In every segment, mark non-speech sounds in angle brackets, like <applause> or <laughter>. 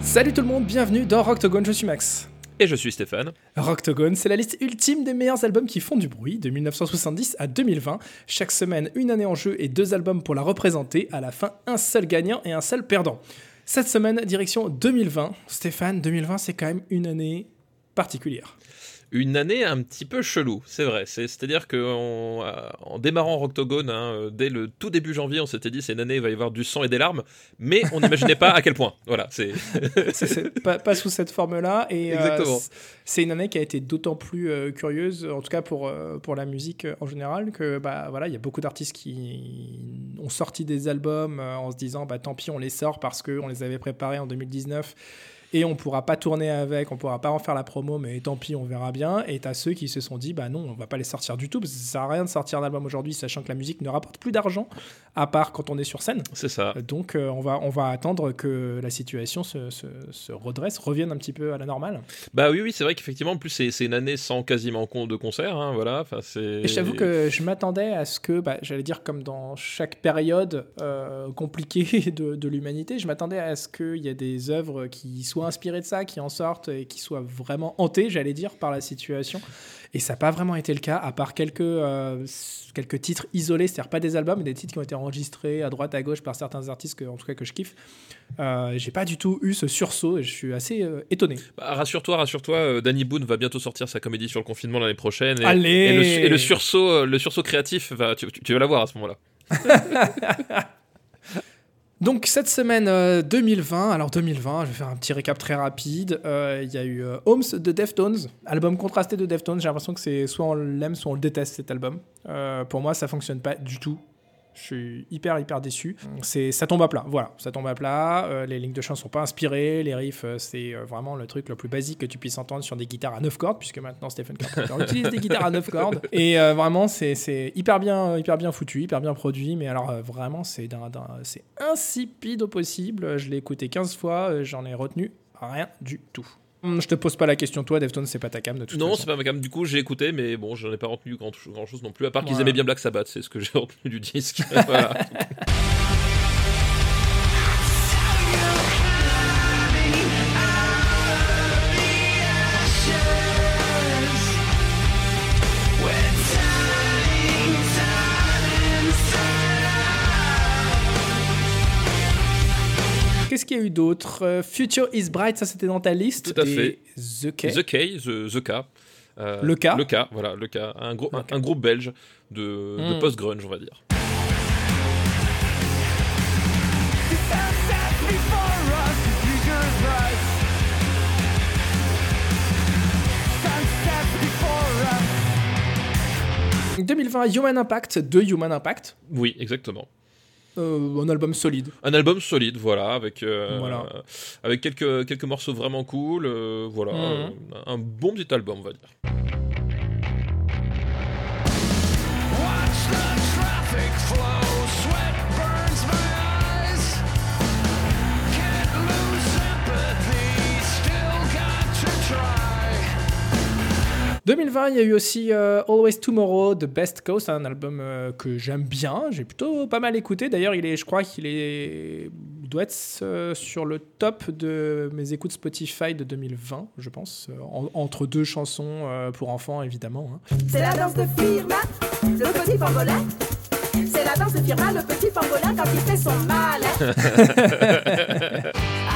Salut tout le monde, bienvenue dans Rocktogone, je suis Max. Et je suis Stéphane. Rocktogone, c'est la liste ultime des meilleurs albums qui font du bruit, de 1970 à 2020. Chaque semaine, une année en jeu et deux albums pour la représenter. À la fin, un seul gagnant et un seul perdant. Cette semaine, direction 2020. Stéphane, 2020, c'est quand même une année particulière une année un petit peu chelou, c'est vrai. C'est-à-dire qu'en en démarrant Rocktogone, hein, euh, dès le tout début janvier, on s'était dit c'est une année, il va y avoir du sang et des larmes, mais on n'imaginait pas à quel point. Voilà, c'est <laughs> pas, sous cette forme-là. Et euh, Exactement. c'est une année qui a été d'autant plus euh, curieuse, en tout cas pour, pour la musique en général, que bah voilà, il y a beaucoup d'artistes qui ont sorti des albums en se disant bah tant pis, on les sort parce qu'on les avait préparés en 2019 et on pourra pas tourner avec, on pourra pas en faire la promo, mais tant pis, on verra bien. Et tu as ceux qui se sont dit, bah non, on va pas les sortir du tout, parce que ça sert à rien de sortir un album aujourd'hui, sachant que la musique ne rapporte plus d'argent, à part quand on est sur scène. C'est ça. Donc euh, on, va, on va attendre que la situation se, se, redresse, revienne un petit peu à la normale. Bah oui, oui, c'est vrai qu'effectivement, en plus, c'est une année sans quasiment compte de concert, hein, voilà. Et j'avoue que je m'attendais à ce que, bah, j'allais dire comme dans chaque période euh, compliquée <laughs> de, de l'humanité, je m'attendais à ce qu'il y ait des œuvres qui soient inspiré de ça, qui en sortent et qui soient vraiment hantés, j'allais dire, par la situation. Et ça n'a pas vraiment été le cas, à part quelques, euh, quelques titres isolés, c'est-à-dire pas des albums, mais des titres qui ont été enregistrés à droite, à gauche par certains artistes, que, en tout cas que je kiffe. Euh, j'ai pas du tout eu ce sursaut et je suis assez euh, étonné. Bah, rassure-toi, rassure-toi, Danny Boone va bientôt sortir sa comédie sur le confinement l'année prochaine. Et, Allez et, le, sursaut, le sursaut créatif, va, tu, tu vas l'avoir à ce moment-là. <laughs> Donc cette semaine 2020, euh, alors 2020, je vais faire un petit récap très rapide. Euh, il y a eu euh, Homes de Deftones, album contrasté de Deftones. J'ai l'impression que c'est soit on l'aime, soit on le déteste cet album. pour moi, ça fonctionne pas du tout. Je suis hyper hyper déçu. C'est ça tombe à plat. Voilà, ça tombe à plat. Euh, les lignes de chant sont pas inspirées. Les riffs, euh, c'est euh, vraiment le truc le plus basique que tu puisses entendre sur des guitares à 9 cordes, puisque maintenant Stephen Carpenter <laughs> utilise des guitares à 9 cordes. Et vraiment, c'est hyper bien hyper bien foutu, hyper bien produit. Mais alors vraiment, c'est c'est insipide au possible. Je l'ai écouté 15 fois, j'en ai retenu rien du tout. Hmm, je te pose pas la question, toi, Deftones, c'est pas ta cam de toute Non, c'est pas ma cam. Du coup, j'ai écouté, mais bon, j'en ai pas retenu grand, grand chose non plus, à part qu'ils aimaient bien Black Sabbath, c'est ce que j'ai <laughs> retenu du disque. <laughs> voilà. Qu'il y a eu d'autre euh, Future is Bright, ça c'était dans ta liste. Tout à fait. The K. The K, The, K. Euh, le K. Le K, voilà, le K. Un, gros, un, groupe belge de, de hmm. post-grunge, on va dire. « 2020 Human Impact de Human Impact. Oui, exactement. Euh, un album solide. Un album solide, voilà, avec, euh, avec quelques, quelques morceaux vraiment cool. Euh, voilà, mhm. un bon petit album, on va dire. 2020, il y a eu aussi euh, Always Tomorrow de Best Coast, un album euh, que j'aime bien. J'ai plutôt pas mal écouté. D'ailleurs, il est, je crois qu'il est, doit être euh, sur le top de mes écoutes Spotify de 2020, je pense, entre deux chansons pour enfants, évidemment. Hein. C'est la danse de Firma, le petit pangolin. C'est la danse de Firma, le petit pangolin quand il fait son mal. <laughs>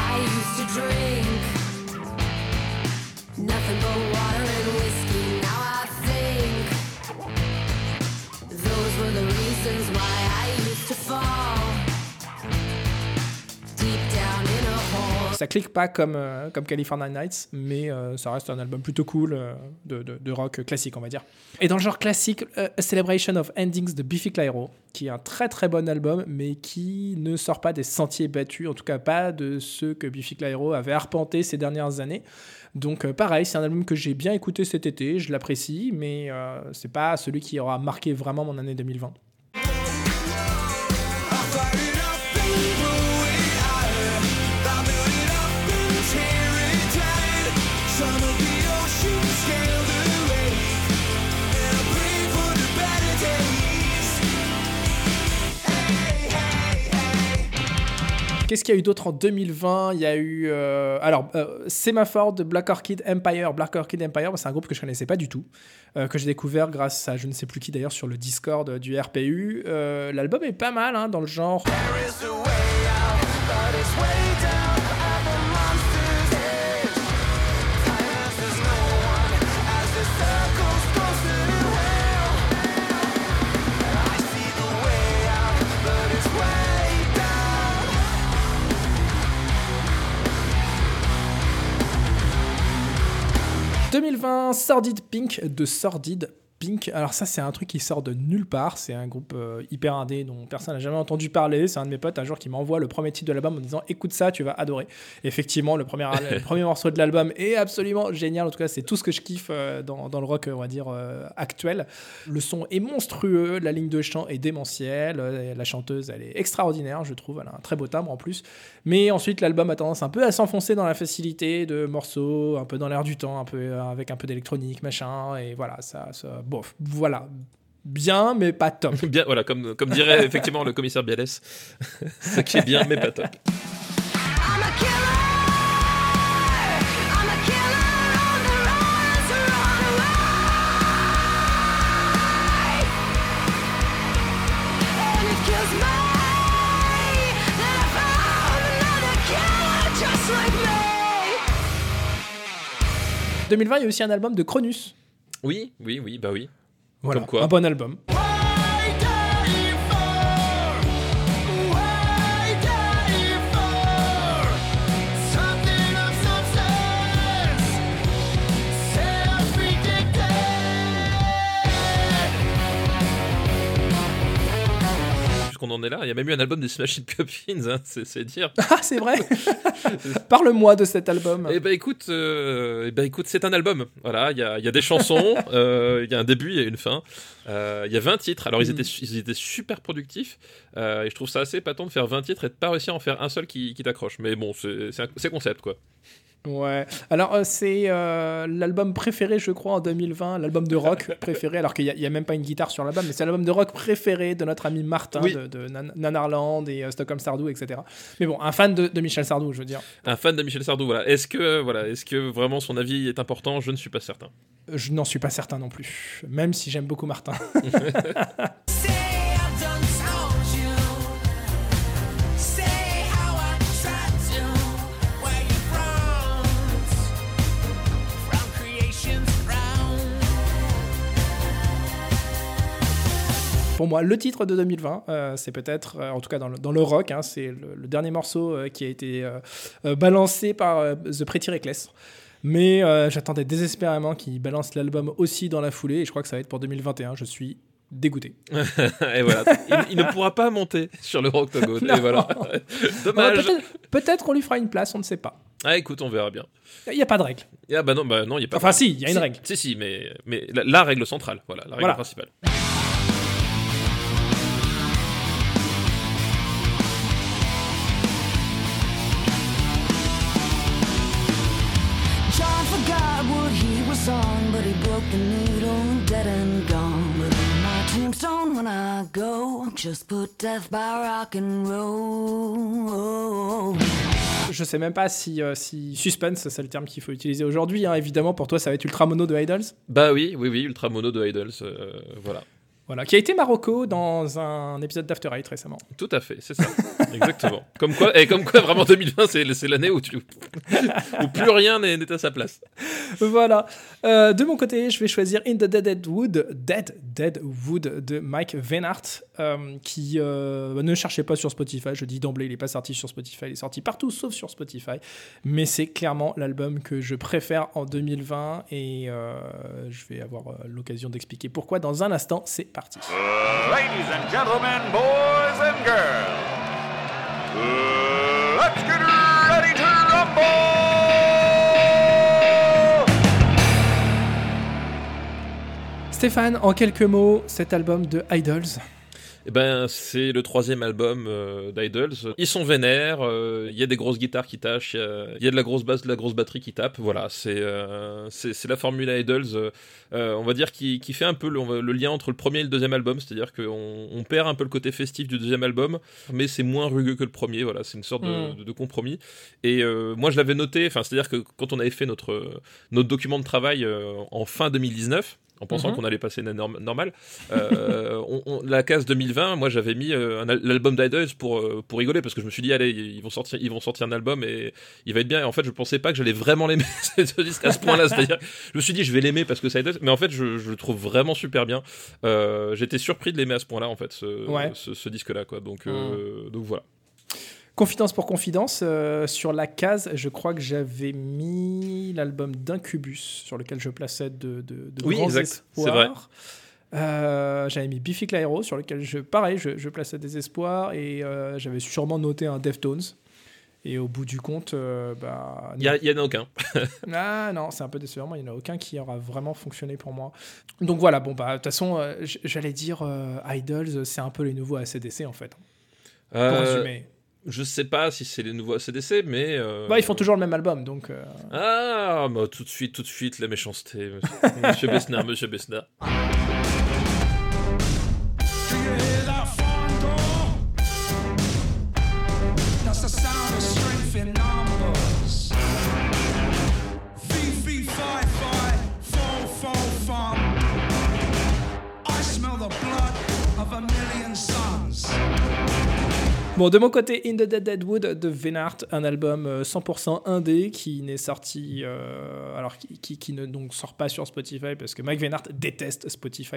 Ça clique pas comme, euh, comme California Nights, mais euh, ça reste un album plutôt cool euh, de, de, rock classique, on va dire. Et dans le genre classique, A Celebration of Endings de Biffy Clyro, qui est un très très bon album, mais qui ne sort pas des sentiers battus, en tout cas pas de ceux que Biffy Clyro avait arpenté ces dernières années. Donc pareil, c'est un album que j'ai bien écouté cet été, je l'apprécie, mais c'est pas celui qui aura marqué vraiment mon année 2020. Qu'est-ce qu'il y a eu d'autre en 2020 Il y a eu. euh, alors, euh, Semaphore de Black Orchid Empire. Black Orchid Empire, c'est un groupe que je connaissais pas du tout, euh, que j'ai découvert grâce à je ne sais plus qui d'ailleurs sur le Discord du RPU. Euh, L'album est pas mal hein, dans le genre. « 2020, Sordid Pink de Sordid Pink. Alors ça, c'est un truc qui sort de nulle part. C'est un groupe euh, hyper indé dont personne n'a jamais entendu parler. C'est un de mes potes un jour qui m'envoie le premier titre de l'album en disant écoute ça, tu vas adorer. Effectivement, le premier, <laughs> le premier morceau de l'album est absolument génial. En tout cas, c'est tout ce que je kiffe euh, dans, dans le rock, on va dire, euh, actuel. Le son est monstrueux, la ligne de chant est démentielle, la chanteuse, elle est extraordinaire, je trouve. Elle a un très beau timbre en plus. Mais ensuite, l'album a tendance un peu à s'enfoncer dans la facilité de morceaux, un peu dans l'air du temps, un peu avec un peu d'électronique, machin. Et voilà, ça, ça bof, voilà. Bien, mais pas top. <laughs> Bien, voilà, comme, comme dirait <laughs> effectivement le commissaire Bialès, ce qui est bien, mais pas top. Me. 2020, il y a aussi un album de Cronus. Oui, oui, oui, bah oui. Voilà, Comme quoi. un bon album. Puisqu'on en est là, il y a même eu un album des Smashing Pumpkins, hein, c'est c'est dire. <laughs> Ah, c'est vrai <laughs> Parle-moi de cet album. Eh ben écoute, euh, eh ben écoute, c'est un album. Voilà, il y a, y a des chansons, <laughs> euh, il y a un début, il y a une fin. Euh, Il y a 20 titres. Alors ils Mm. étaient, ils étaient super productifs. et je trouve ça assez épatant de faire 20 titres et de pas réussir à en faire un seul qui, qui t'accroche. Mais bon, c'est c'est concept quoi. Ouais. Alors, euh, c'est euh, l'album préféré, je crois, en 2020, l'album de rock <laughs> préféré, alors qu'il n'y a, même pas une guitare sur l'album, mais c'est l'album de rock préféré de notre ami Martin, Oui. de, de Nan- Nanarland et euh, Stockholm Sardou, etc. Mais bon, un fan de, de Michel Sardou, je veux dire. Un fan de Michel Sardou, voilà. Est-ce que, voilà, est-ce que vraiment son avis est important? Je ne suis pas certain. Je n'en suis pas certain non plus, même si j'aime beaucoup Martin. <laughs> <laughs> Pour moi, le titre de 2020, euh, c'est peut-être, euh, en tout cas dans le, dans le rock, hein, c'est le, le dernier morceau euh, qui a été balancé par The Pretty Reckless. Mais j'attendais désespérément qu'il balance l'album aussi dans la foulée, et je crois que ça va être pour 2021. Je suis dégoûté. <laughs> et voilà, il, il ne pourra pas monter sur le Octogone. Non. et voilà. <laughs> Ouais, Dommage. peut-être- qu'on lui fera une place, on ne sait pas. Ah écoute, on verra bien. Il n'y a pas de règle. Ah bah non, bah non, il y a pas. Enfin, de- si, il y a une règle. Si, si, mais, mais la, la règle centrale, voilà, la règle Voilà. principale. The needle, dead and gone. But on my tombstone, when I go, just put death by rock and roll. Je sais même pas si, euh, si suspense, c'est le terme qu'il faut utiliser aujourd'hui. hein. Évidemment, pour toi, ça va être Ultra Mono de Idols. Bah oui, oui, oui, Ultra Mono de Idols, euh, voilà. Voilà, qui a été Marocco dans un épisode d'After Eight récemment. Tout à fait, c'est ça. <laughs> Exactement. Comme quoi, et comme quoi, vraiment 2020, c'est l'année où, tu, où plus rien n'est à sa place. voilà. Euh, de mon côté, je vais choisir In the Dead Dead Wood, Dead Dead Wood de Mike Venhart, euh, qui euh, ne cherchez pas sur Spotify. Je dis d'emblée, il n'est pas sorti sur Spotify, il est sorti partout sauf sur Spotify. Mais c'est clairement l'album que je préfère en 2020 et euh, je vais avoir l'occasion d'expliquer pourquoi dans un instant. C'est parti. Ladies and gentlemen, boys and girls, let's get ready to rumble! Stéphane, en quelques mots, cet album de Idols. Eh ben, c'est le troisième album euh, d'Idols. Ils sont vénères, euh, il y a des grosses guitares qui tâchent, il y a- il y, a de la grosse basse, de la grosse batterie qui tape. Voilà, c'est euh, c'est la formule Idols, euh, euh, on va dire, qui, qui fait un peu le, lien entre le premier et le deuxième album. C'est-à-dire qu'on on perd un peu le côté festif du deuxième album, mais c'est moins rugueux que le premier. Voilà, c'est une sorte de, Mm. de- de compromis. Et euh, moi, je l'avais noté, enfin, c'est-à-dire que quand on avait fait notre, notre document de travail euh, en fin 2019, en pensant Mhm. qu'on allait passer une norm- normale, euh, on- on- la case 2020, moi j'avais mis euh, l'album d'Idols pour, euh, pour rigoler parce que je me suis dit, allez, ils vont sortir, ils vont sortir un album et il va être bien. Et en fait, je pensais pas que j'allais vraiment l'aimer <laughs> ce disque à ce point-là. C'est-à-dire, je me suis dit, je vais l'aimer parce que c'est Idols, mais en fait, je, je le trouve vraiment super bien. J'étais surpris de l'aimer à ce point-là, en fait, ce, Ouais. ce, ce disque-là, quoi. Donc, euh, donc voilà. Confidence pour confidence, euh, sur la case, je crois que j'avais mis l'album d'Incubus, sur lequel je plaçais de, de, de Oui, grands exact, c'est espoirs. Euh, j'avais mis Biffy Clyro, sur lequel, je, pareil, je, je plaçais des espoirs, et euh, j'avais sûrement noté un Deftones. Et au bout du compte, bah, Il y, a- il y en a aucun. <laughs> ah non, c'est un peu décevant. Il n'y en a aucun qui aura vraiment fonctionné pour moi. Donc voilà, bon, bah, de toute façon, j'allais dire Idols, c'est un peu les nouveaux ACDC en fait. Pour Euh, résumer. Je sais pas si c'est les nouveaux ACDC, mais. euh, Bah, ils font toujours le même album, donc. euh, Ah, bah, tout de suite, tout de suite, la méchanceté. Monsieur, monsieur Besnard, monsieur Besnard. Bon, de mon côté, In the Dead Deadwood de Venart, un album euh, 100% indé qui n'est sorti, euh, alors qui, qui- qui ne donc sort pas sur Spotify parce que Mike Venart déteste Spotify.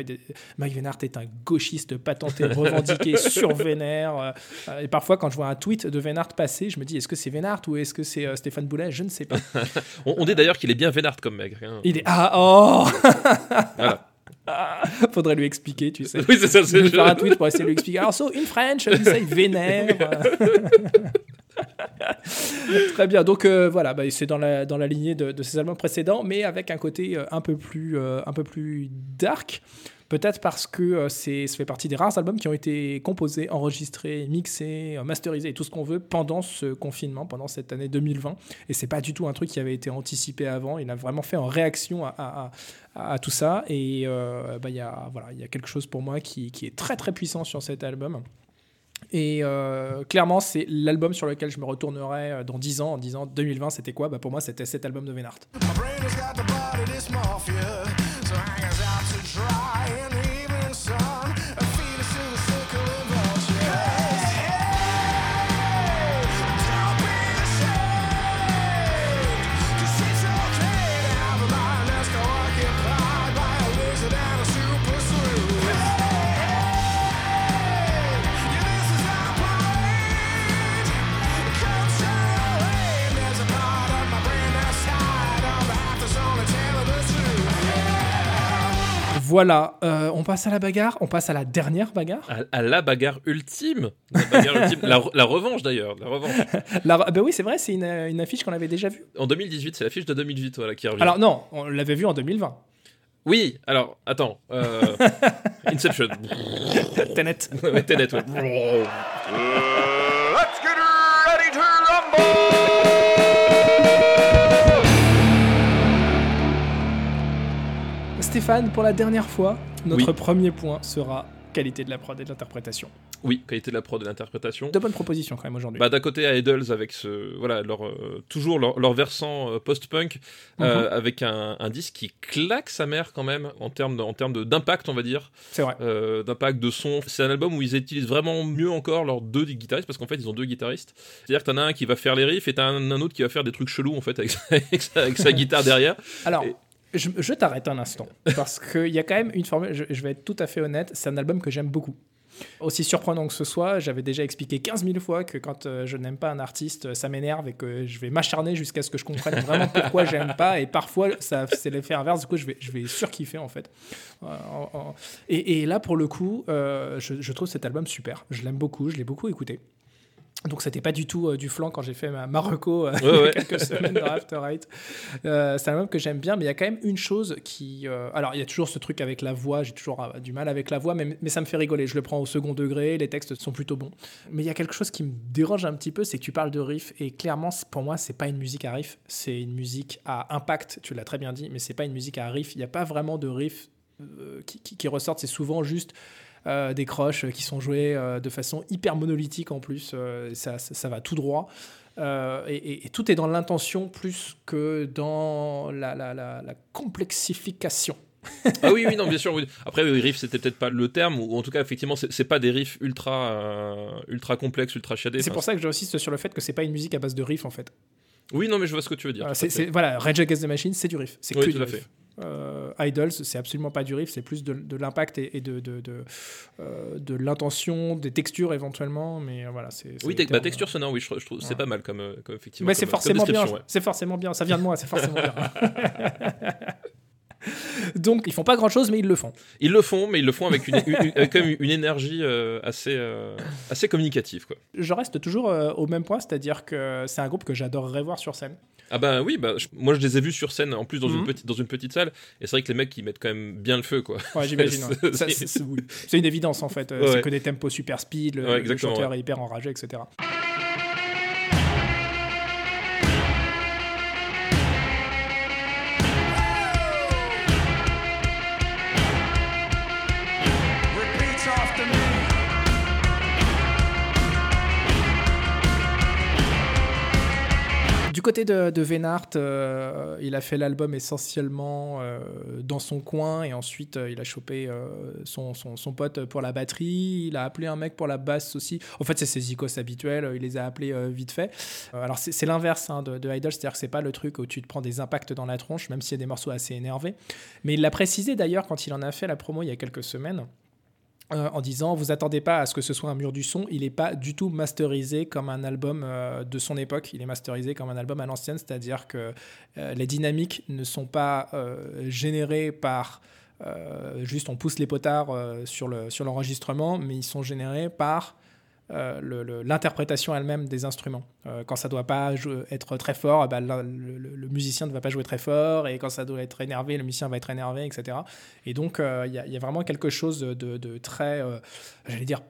Mike Venart est un gauchiste patenté, revendiqué, <laughs> survénère. euh, et parfois, quand je vois un tweet de Venart passer, je me dis est-ce que c'est Venart ou est-ce que c'est euh, Stéphane Boulet? Je ne sais pas. <laughs> On, on dit d'ailleurs qu'il est bien vénard comme mec. hein. Il est ah oh Voilà. <laughs> Faudrait lui expliquer, tu sais. Oui, c'est ça. Je c'est- faire un tweet pour essayer de lui expliquer. Alors, so, in French, we say vénère. <laughs> Très bien. Donc, euh, voilà, bah, c'est dans la, dans la lignée de, de ses albums précédents, mais avec un côté euh, un, peu plus, euh, un peu plus dark. Peut-être parce que euh, c'est, ça fait partie des rares albums qui ont été composés, enregistrés, mixés, euh, masterisés et tout ce qu'on veut pendant ce confinement, pendant cette année 2020. Et c'est pas du tout un truc qui avait été anticipé avant. Il a vraiment fait en réaction à, tout ça. Et euh, bah, il y, a, voilà, il y a quelque chose pour moi qui, est très très puissant sur cet album. Et clairement, c'est l'album sur lequel je me retournerai dans 10 ans en disant 2020, c'était quoi? Bah, Pour moi, c'était cet album de Venart. Voilà, euh, on passe à la bagarre, on passe à la dernière bagarre. À, à la bagarre ultime. La, bagarre ultime. La, re- la revanche d'ailleurs. La revanche. <laughs> La, bah oui, c'est vrai, c'est une, une affiche qu'on avait déjà vue. En 2018, c'est l'affiche de 2018 voilà, qui revient. Alors non, on l'avait vue en 2020. oui, alors, attends. euh, <laughs> Inception. Tenet. <laughs> Ouais, Tenet, ouais. Stéphane, pour la dernière fois, notre Oui. premier point sera qualité de la prod et de l'interprétation. Oui, qualité de la prod et de l'interprétation. De bonnes propositions quand même aujourd'hui. Bah, d'un côté, Idols avec ce, voilà, leur, euh, toujours leur, leur versant euh, post-punk, euh, avec un, un disque qui claque sa mère quand même en termes de- en termes d'impact, on va dire, c'est vrai. d'impact de son. C'est un album où ils utilisent vraiment mieux encore leurs deux guitaristes parce qu'en fait, ils ont deux guitaristes. C'est-à-dire que t'en as un qui va faire les riffs et t'as un, un autre qui va faire des trucs chelous en fait avec sa, <laughs> avec sa- avec sa guitare derrière. Alors, Et- je, je t'arrête un instant. Parce qu'il y a quand même une formule, je, je vais être tout à fait honnête, c'est un album que j'aime beaucoup. Aussi surprenant que ce soit, j'avais déjà expliqué 15 000 fois que quand euh, je n'aime pas un artiste, ça m'énerve et que je vais m'acharner jusqu'à ce que je comprenne vraiment pourquoi <laughs> j'aime pas. Et parfois, ça, c'est l'effet inverse. Du coup, je vais, je vais surkiffer en fait. Euh, Et, et là, pour le coup, euh, je, je trouve cet album super. Je l'aime beaucoup, je l'ai beaucoup écouté. Donc c'était pas du tout euh, du flanc quand j'ai fait ma Marocco euh, Ouais, il y a ouais. <laughs> quelques semaines dans After Eight. Euh, c'est un album que j'aime bien, mais il y a quand même une chose qui... euh, alors il y a toujours ce truc avec la voix, j'ai toujours du mal avec la voix, mais, mais ça me fait rigoler. Je le prends au second degré, les textes sont plutôt bons. Mais il y a quelque chose qui me dérange un petit peu, c'est que tu parles de riff, et clairement pour moi c'est pas une musique à riff, c'est une musique à impact, tu l'as très bien dit, mais c'est pas une musique à riff. Il n'y a pas vraiment de riff qui, qui- qui ressortent, c'est souvent juste euh, des croches qui sont jouées euh, de façon hyper monolithique en plus, euh, ça, ça, ça va tout droit. Euh, et, et- et tout est dans l'intention plus que dans la, la- la- la complexification. Ah oui, oui, non, bien sûr. oui. Après, oui, riff, c'était peut-être pas le terme, ou en tout cas, effectivement, c'est pas des riffs ultra, euh, ultra complexes, ultra chiadés. C'est pour ça que j'insiste sur le fait que c'est pas une musique à base de riff en fait. Oui, non, mais je vois ce que tu veux dire. Euh, c'est- voilà, Rage Against the Machine, c'est du riff. C'est Oui, que tout du à riff. fait. Euh, Idols, c'est absolument pas du riff, c'est plus de, de l'impact et, et de, de, de, euh, de l'intention, des textures éventuellement, mais euh, voilà. c'est Oui, te- bah, texture sonore, oui, je, je trouve c'est pas mal comme, comme effectivement. Mais c'est forcément bien. ouais. C'est forcément bien. Ça vient de moi. C'est forcément bien. <laughs> Donc ils font pas grand chose, mais ils le font. Ils le font, mais ils le font avec une, une- quand même une énergie euh, assez, euh, assez communicative, quoi. Je reste toujours euh, au même point, c'est-à-dire que c'est un groupe que j'adorerais voir sur scène. Ah bah oui, bah, je- moi je les ai vus sur scène, en plus dans, Mhm. une, petite, dans une petite salle, et c'est vrai que les mecs ils mettent quand même bien le feu, quoi. Ouais, j'imagine. ouais. <laughs> C'est- oui. Une évidence en fait. Ouais. C'est que des tempos super speed, le, chanteur est hyper enragé, etc. côté de, de euh, il a fait l'album essentiellement euh, dans son coin et ensuite euh, il a chopé son, pote pour la batterie. Il a appelé un mec pour la basse aussi. En fait, c'est ses icos habituels. Il les a appelés vite fait. Alors, c'est c'est l'inverse hein, de, de Idol, c'est-à-dire que c'est pas le truc où tu te prends des impacts dans la tronche, même s'il y a des morceaux assez énervés. Mais il l'a précisé d'ailleurs quand il en a fait la promo il y a quelques semaines. Euh, en disant vous attendez pas à ce que ce soit un mur du son, il n'est pas du tout masterisé comme un album euh, de son époque, il est masterisé comme un album à l'ancienne, c'est-à-dire que euh, les dynamiques ne sont pas générées par juste on pousse les potards sur le sur l'enregistrement, mais ils sont générés par l'interprétation elle-même des instruments. Euh, quand ça doit pas être très fort, eh ben, le, le- musicien ne va pas jouer très fort, et quand ça doit être énervé, le musicien va être énervé, etc. Et donc, euh, il y, a- vraiment quelque chose de, très, euh, j'allais dire,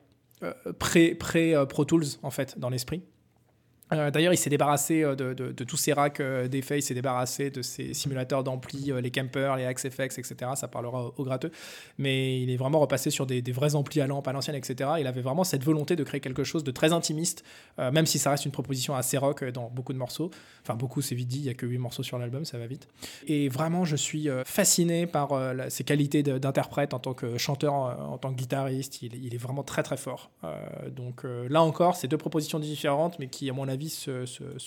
euh, pré, pré euh, Pro Tools, en fait, dans l'esprit. Euh, D'ailleurs, il s'est débarrassé euh, de, tous ses racks euh, d'effets, il s'est débarrassé de ses simulateurs d'ampli, les campers, les Axe FX, etc. Ça parlera au, gratteux. Mais il est vraiment repassé sur des, vrais amplis à lampe à l'ancienne, etc. Il avait vraiment cette volonté de créer quelque chose de très intimiste, même si ça reste une proposition assez rock dans beaucoup de morceaux. Enfin, beaucoup, c'est vite dit, il n'y a que 8 morceaux sur l'album, ça va vite. Et vraiment, je suis fasciné par ses qualités d'interprète en tant que chanteur, en tant que guitariste. Il, est vraiment très très fort. Donc là encore, c'est deux propositions différentes, mais qui, à mon avis, se,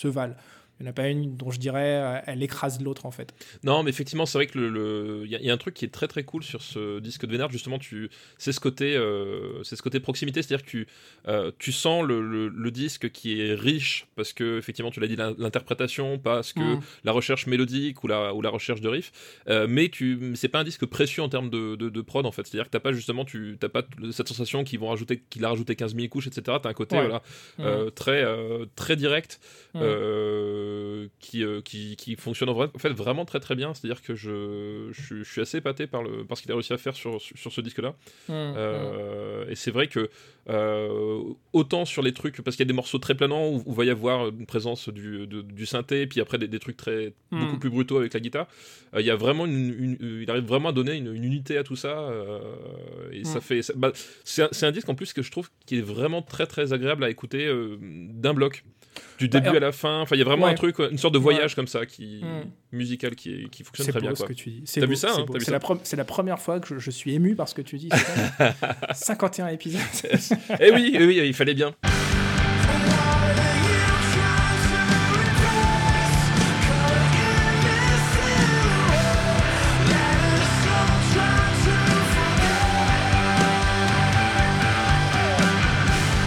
valent. Il n'y en a pas une dont je dirais euh, elle écrase l'autre en fait. Non, mais effectivement, c'est vrai que le, il y, a- il y a un truc qui est très très cool sur ce disque de Vénard, justement, tu, c'est ce côté, euh, c'est ce côté proximité, c'est-à-dire que tu, euh, tu sens le, le- le disque qui est riche parce que effectivement, tu l'as dit, l'in- l'interprétation, parce que Mm. la recherche mélodique ou la, ou la recherche de riff, euh, mais tu, c'est pas un disque précieux en termes de, de, de prod en fait, c'est-à-dire que t'as pas justement, tu, t'as pas cette sensation qu'ils vont rajouter, qu'il a rajouté 15 000 couches, etc. T'as un côté Ouais. voilà, Mm. très, très direct Mm. Euh, qui, euh, qui, qui fonctionne en, vrai, en fait vraiment très très bien. C'est-à-dire que je, je, suis- je suis assez épaté par, le, par ce qu'il a réussi à faire sur, sur, ce disque-là. Mm. Euh, et c'est vrai que autant sur les trucs, parce qu'il y a des morceaux très planants où, où va y avoir une présence du, de- du synthé, puis après des, des trucs très Mm. beaucoup plus brutaux avec la guitare. il y a vraiment une, une- il arrive vraiment à donner une, unité à tout ça. et ça fait, bah, c'est un, disque en plus que je trouve qui est vraiment très très agréable à écouter euh, d'un bloc. Du Bah, début à la fin, enfin il y a vraiment ouais. Truc, une sorte de voyage comme ça, qui Mm. musical qui, qui fonctionne C'est très beau bien. ce Quoi. que tu dis. C'est T'as vu ça, c'est hein, C'est la, pre- c'est la première fois que je, je suis ému par ce que tu dis. c'est 51 <laughs> épisodes. <laughs> Eh oui, eh oui, il fallait bien.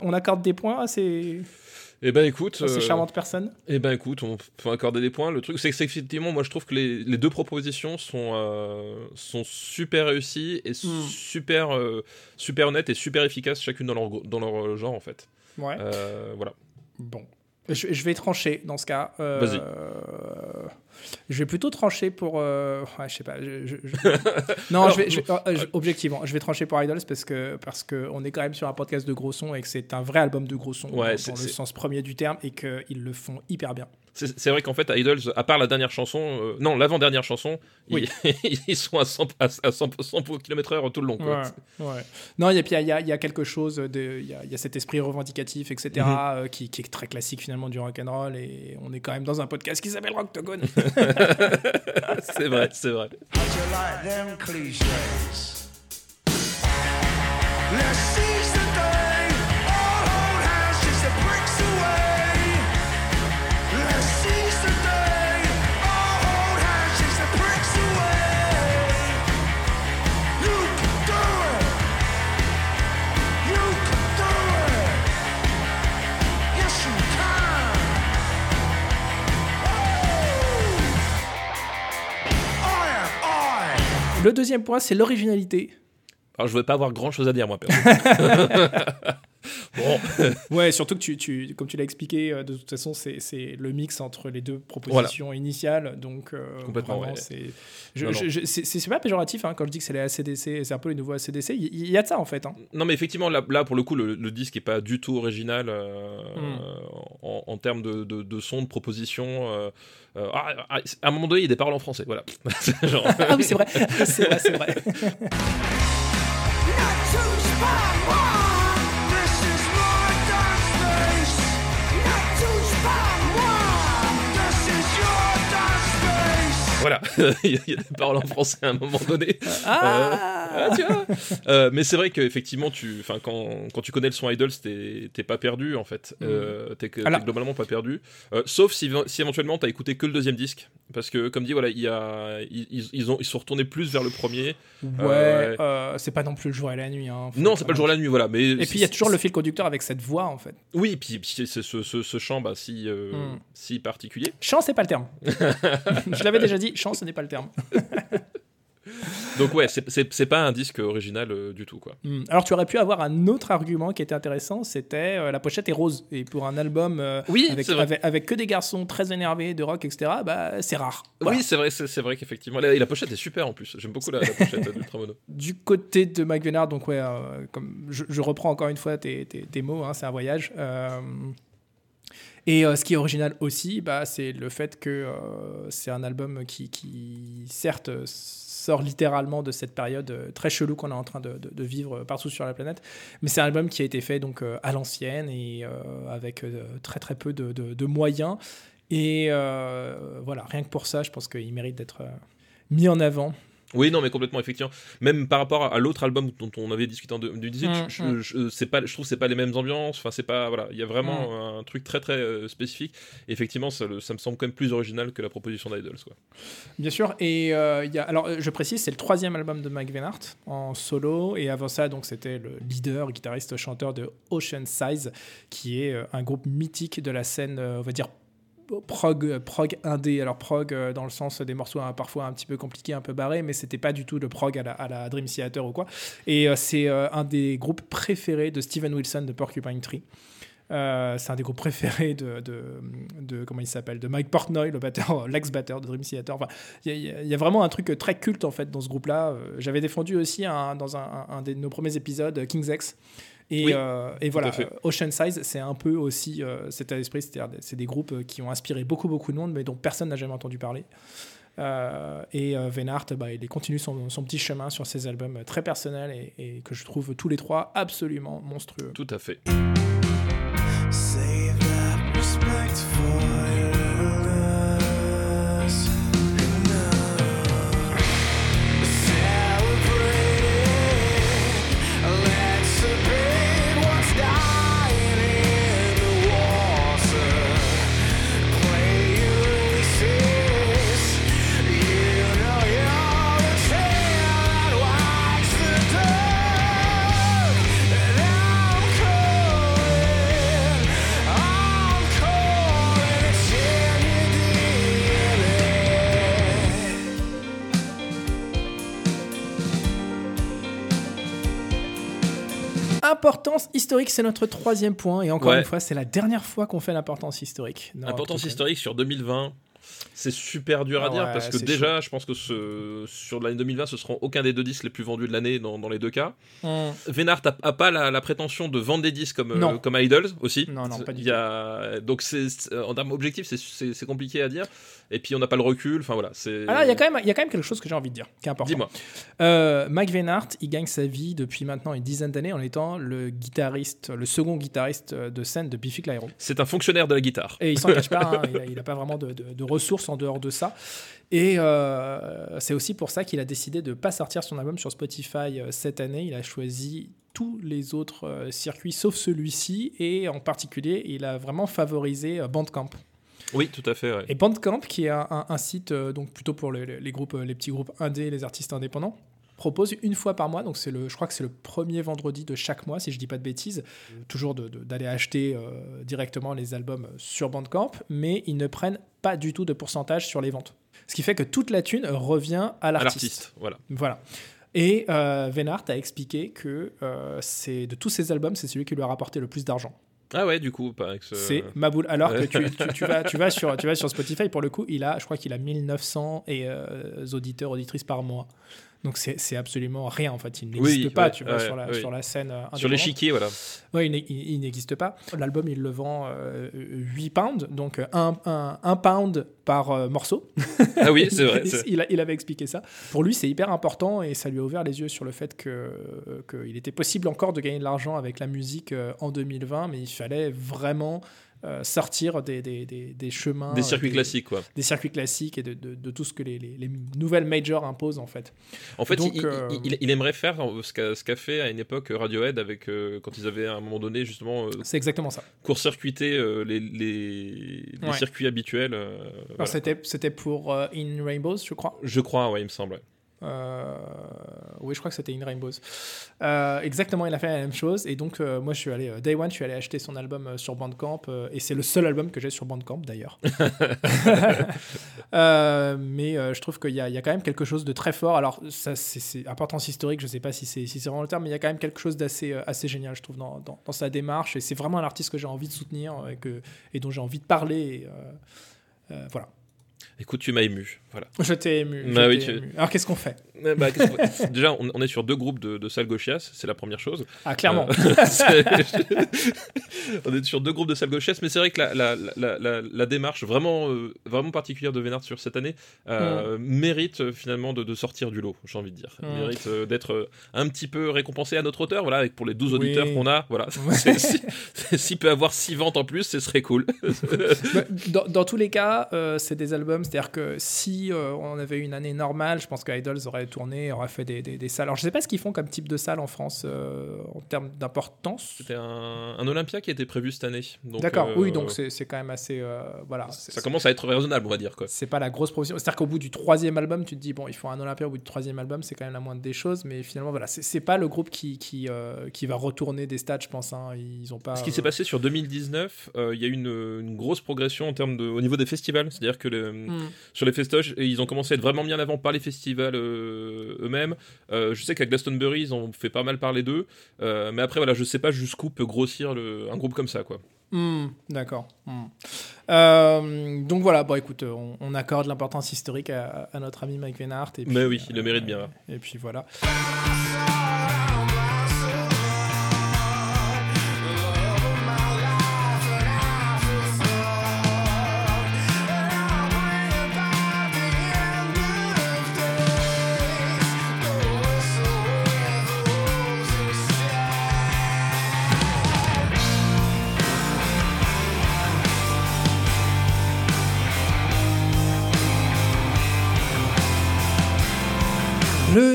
On accorde des points à ces, Eh ben écoute, à ces euh, charmantes personnes? Eh ben écoute, on peut accorder des points. Le truc, c'est que c'est effectivement, moi je trouve que les, les deux propositions sont, euh, sont super réussies et Hmm. super, euh, super honnêtes et super efficaces chacune dans leur, dans leur euh, genre en fait. Ouais. Euh, voilà. Bon. Je, je vais trancher dans ce cas. Vas-y. Je vais plutôt trancher pour. euh, ouais, je sais pas. je- je- je- <laughs> non, Alors, je vais, euh, objectivement, je vais trancher pour Idols parce que parce que on est quand même sur un podcast de gros son et que c'est un vrai album de gros son Ouais, dans, le sens premier du terme et qu'ils le font hyper bien. C'est vrai qu'en fait, Idols, à part la dernière chanson, euh, non, l'avant-dernière chanson, Oui. ils, <laughs> ils sont à 100, à, à 100, 100 km/h tout le long. Quoi. Ouais, ouais. Non, il y, a- puis il y, a- il y a quelque chose de. Il y a, il y a cet esprit revendicatif, etc., Mhm. euh, qui, qui est très classique finalement du rock'n'roll. Et on est quand même dans un podcast qui s'appelle Rocktogone. <laughs> c'est vrai, c'est vrai. How'd you like them cliches? Let's seize the day. Le deuxième point, c'est l'originalité. Alors, je ne vais pas avoir grand chose à dire, moi, perso. <laughs> bon, Ouais, surtout que tu, tu, comme tu l'as expliqué, euh, de toute façon, c'est c'est le mix entre les deux propositions initiales. Donc, euh, Complètement, ouais. c'est pas péjoratif hein, quand je dis que c'est les ACDC, c'est un peu les nouveaux ACDC. Il y, a de ça en fait. hein. non, mais effectivement, là, là, pour le coup, le, le disque est pas du tout original euh, Hmm. en, en termes de, de, de son, de proposition. euh, euh, ah, ah, à un moment donné, il y a des paroles en français. Voilà. <laughs> Genre- Ah oui, c'est vrai, <laughs> c'est vrai, c'est vrai. <laughs> Voilà, <laughs> il y a- des paroles en français à un moment donné. Ah, Ah, tu vois Euh, mais c'est vrai qu'effectivement, tu, enfin, quand, quand tu connais le son Idols, t'es pas perdu en fait. Euh, t'es globalement pas perdu. Euh, sauf si, si éventuellement t'as écouté que le deuxième disque, parce que comme dit, voilà, il y a, ils, ils- ont, ils sont retournés plus vers le premier. ouais, euh, c'est pas non plus le jour et la nuit. hein. Non, c'est pas le jour et la nuit, voilà. Mais Et puis il y a toujours le fil conducteur avec cette voix en fait. Oui, puis, puis c'est ce, ce, ce chant, bah, si, euh, Mm. si particulier. Chant, c'est pas le terme. <laughs> je l'avais déjà dit, chant, ce n'est pas le terme. <laughs> Donc ouais, c'est- pas un disque original euh, du tout, quoi. Hmm. Alors tu aurais pu avoir un autre argument qui était intéressant, c'était euh, la pochette est rose. Et pour un album euh, Oui, avec, avec, avec que des garçons très énervés, de rock, etc., bah, c'est rare. Voilà. Oui, c'est vrai, c'est vrai qu'effectivement, la, et la pochette est super en plus. J'aime beaucoup la, la pochette <laughs> d'Ultramono. Du côté de Mike Venard, donc ouais, comme je, je reprends encore une fois tes, tes- tes mots, hein, c'est un voyage. Et euh, ce qui est original aussi, bah, c'est le fait que euh, c'est un album qui, certes, sort littéralement de cette période euh, très chelou qu'on est en train de, vivre partout sur la planète. Mais c'est un album qui a été fait donc à l'ancienne et avec très très peu de, moyens. Et voilà, rien que pour ça, je pense qu'il mérite d'être mis en avant. Oui, non, mais complètement, effectivement. Même par rapport à, l'autre album dont on avait discuté en 2018, Mm, je, mm. je- c'est pas, je trouve que c'est pas les mêmes ambiances. Enfin, c'est pas, voilà, il y a vraiment un truc très très euh, spécifique. Et effectivement, ça, le- ça me semble quand même plus original que la proposition d'Idols, quoi. Bien sûr. Et euh, il y a, alors, euh, je précise, c'est le troisième album de Mike Venhart en solo. Et avant ça, donc, c'était le leader, guitariste, chanteur de Ocean Size, qui est un groupe mythique de la scène, on va dire, prog, prog indé. Alors, prog euh, dans le sens des morceaux hein, parfois un petit peu compliqués, un peu barrés, mais c'était pas du tout le prog à la, à la Dream Theater ou quoi. Et euh, c'est euh, un des groupes préférés de Steven Wilson de Porcupine Tree. C'est un des groupes préférés de, de, de- comment il s'appelle de Mike Portnoy, le batteur, <laughs> l'ex-batteur de Dream Theater. Enfin, il y, a- vraiment un truc très culte en fait dans ce groupe-là. J'avais défendu aussi dans un, de nos premiers épisodes King's X. Et, Oui, euh, et voilà, Ocean Size, c'est un peu aussi euh, cet état d'esprit. C'est-à-dire, c'est des groupes euh, qui ont inspiré beaucoup, beaucoup de monde, mais dont personne n'a jamais entendu parler. Euh, et euh, Venhart, bah, il continue son, son petit chemin sur ses albums très personnels et, et que je trouve tous les trois absolument monstrueux. Tout à fait. Importance historique, c'est notre troisième point. Et encore Ouais. une fois, c'est la dernière fois qu'on fait l'importance historique. dans Importance historique sur 2020. C'est super dur à Ah dire ouais, parce que déjà, je pense que ce, sur l'année 2020, ce seront aucun des deux disques les plus vendus de l'année dans, dans les deux cas. Hum. Vénard a, a pas la, la prétention de vendre des disques comme, euh, Non. comme Idols aussi. Non, non, pas du y a, donc c'est en termes objectifs, c'est compliqué à dire. Et puis on n'a pas le recul. Enfin voilà, c'est. Alors, il y, a quand même- il y a quand même quelque chose que j'ai envie de dire, qui est important. Dis-moi. Euh, Mike Veinart, il gagne sa vie depuis maintenant une dizaine d'années en étant le guitariste, le second guitariste de scène de Biffy Clyro. C'est un fonctionnaire de la guitare. Et il s'en cache pas, <laughs> hein, il n'a pas vraiment de, de- de ressources en dehors de ça. Et euh, c'est aussi pour ça qu'il a décidé de ne pas sortir son album sur Spotify euh, cette année. Il a choisi tous les autres euh, circuits sauf celui-ci. Et en particulier, il a vraiment favorisé Bandcamp. Oui, tout à fait. ouais. Et Bandcamp, qui est un, un- un site euh, donc plutôt pour les, les groupes, euh, les petits groupes indés, les artistes indépendants, propose une fois par mois. Donc c'est le, je crois que c'est le premier vendredi de chaque mois, si je dis pas de bêtises, toujours de- de- d'aller acheter euh, directement les albums sur Bandcamp, mais ils ne prennent pas du tout de pourcentage sur les ventes. Ce qui fait que toute la thune revient à l'artiste. voilà. Voilà. Et euh, a expliqué que euh, c'est de tous ses albums, c'est celui qui lui a rapporté le plus d'argent. Ah ouais, du coup, pas avec ce- C'est Maboul. Alors que tu- tu vas, tu, vas sur, tu vas sur <laughs> Spotify, pour le coup, il a, je crois qu'il a 1900 et, euh, auditeurs, auditrices par mois. Donc c'est absolument rien en fait. Il n'existe Oui, pas, ouais, tu vois, ouais, sur, la, oui. sur la scène. euh, sur l'échiquier, voilà. Ouais, il, n'existe pas. L'album, il le vend euh, 8 pounds, donc 1 pound par euh, morceau. Ah oui, c'est vrai. <laughs> il, avait expliqué ça. Pour lui, c'est hyper important et ça lui a ouvert les yeux sur le fait que euh, qu'il était possible encore de gagner de l'argent avec la musique euh, en 2020, mais il fallait vraiment euh, sortir des, des, des- des chemins, Des euh, circuits classiques, quoi. des circuits classiques et de, de- de tout ce que les, les- les nouvelles majors imposent en fait. En fait, Donc, il, euh, il- il aimerait faire ce qu'a ce qu'a fait à une époque Radiohead avec euh, quand ils avaient à un moment donné justement C'est exactement ça. court-circuité euh, les, les, Ouais. circuits habituels. Alors, voilà. C'était c'était pour In Rainbows, je crois. Je crois, ouais, il me semble. Euh, oui, je crois que c'était In Rainbows. Euh, exactement, il a fait la même chose. Et donc, euh, moi, je suis allé, Day One, je suis allé acheter son album sur Bandcamp. et c'est le seul album que j'ai sur Bandcamp, d'ailleurs. <laughs> Mais je trouve qu'il y, a- il y a quand même quelque chose de très fort. Alors, ça, c'est importance historique, je sais pas si c'est si vraiment le terme, mais il y a quand même quelque chose d'assez assez génial, je trouve, dans, dans- dans sa démarche. Et c'est vraiment un artiste que j'ai envie de soutenir et, que, et dont j'ai envie de parler. et, voilà. Écoute, tu m'as ému. Voilà. Je t'ai ému. Bah oui, t'ai tu- ému. Alors, qu'est-ce qu'on fait? Eh bah, <laughs> Déjà, on, on est sur deux groupes de, de salles gauchias, c'est la première chose. Ah, clairement. Euh, <laughs> on est sur deux groupes de salles gauchias, mais c'est vrai que la, la, la, la, la démarche vraiment, euh, vraiment particulière de Vénard sur cette année euh, mérite euh, finalement de, de sortir du lot, j'ai envie de dire. Mm. Mérite euh, d'être euh, un petit peu récompensé à notre hauteur, voilà, avec pour les 12 Oui. auditeurs qu'on a, voilà. <laughs> S'il peut avoir 6 ventes en plus, ce serait cool. Bah, dans, dans tous les cas, euh, c'est des albums. C'est-à-dire que si euh, on avait eu une année normale, je pense que Idols aurait tourné, aurait fait des, des- des salles. Alors, je sais pas ce qu'ils font comme type de salle en France euh, en termes d'importance. C'était un, un Olympia qui était prévu cette année. D'accord, euh, oui, donc c'est c'est quand même assez. euh, voilà. Ça commence à être raisonnable, on va dire. C'est pas la grosse proposition. C'est-à-dire qu'au bout du troisième album, tu te dis, bon, il faut un Olympia au bout du troisième album, c'est quand même la moindre des choses, mais finalement, voilà, c'est pas le groupe qui, qui, euh, qui va retourner des stades, je pense. hein. Ils ont pas. Ce qui s'est euh, passé sur 2019, euh, il y a eu une, une grosse progression en termes de, au niveau des festivals. C'est-à-dire que le-. Sur les festoches, et ils ont commencé à être vraiment mis en avant par les festivals euh, eux-mêmes. Euh, je sais qu'à Glastonbury, ils ont fait pas mal parler d'eux. Euh, mais après, voilà, je sais pas jusqu'où peut grossir le- un groupe comme ça. quoi. Hmm, D'accord. Euh, donc voilà, bon écoute, on, on accorde l'importance historique à, à notre ami Mike Veinart. Et Mais puis, oui, il le mérite bien. euh, Et puis voilà.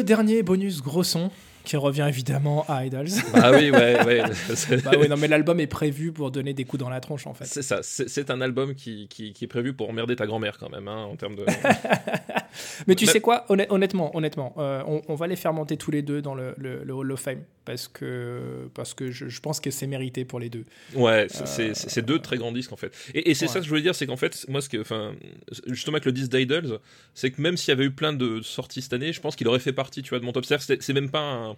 Dernier bonus gros son qui revient évidemment à Idols. Bah oui, ouais, ouais. <laughs> bah oui, non mais l'album est prévu pour donner des coups dans la tronche en fait. C'est ça, c'est c'est un album qui, qui, qui est prévu pour emmerder ta grand-mère quand même, hein, en termes de... <laughs> Mais tu sais quoi, honn- honnêtement, honnêtement, euh, on, on va les faire monter tous les deux dans le, le- le Hall of Fame parce que, parce que je, je pense que c'est mérité pour les deux. Ouais, c'est- c'est deux très grands disques en fait. Et, et c'est Ouais. ça que je voulais dire, c'est qu'en fait, moi, ce que, enfin, justement avec le disque d'Idols, c'est que même s'il y avait eu plein de sorties cette année, je pense qu'il aurait fait partie, tu vois, de mon top. C'est même pas un,